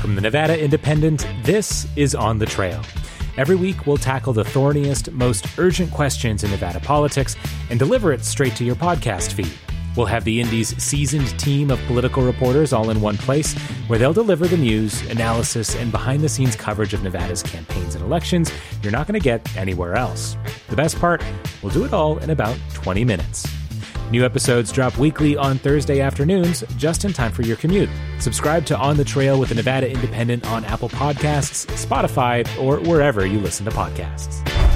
From the Nevada Independent, this is On the Trail. Every week, we'll tackle the thorniest, most urgent questions in Nevada politics and deliver it straight to your podcast feed. We'll have the Indy's seasoned team of political reporters all in one place, where they'll deliver the news, analysis, and behind the scenes coverage of Nevada's campaigns and elections you're not going to get anywhere else. The best part, we'll do it all in about 20 minutes. New episodes drop weekly on Thursday afternoons, just in time for your commute. Subscribe to On the Trail with the Nevada Independent on Apple Podcasts, Spotify, or wherever you listen to podcasts.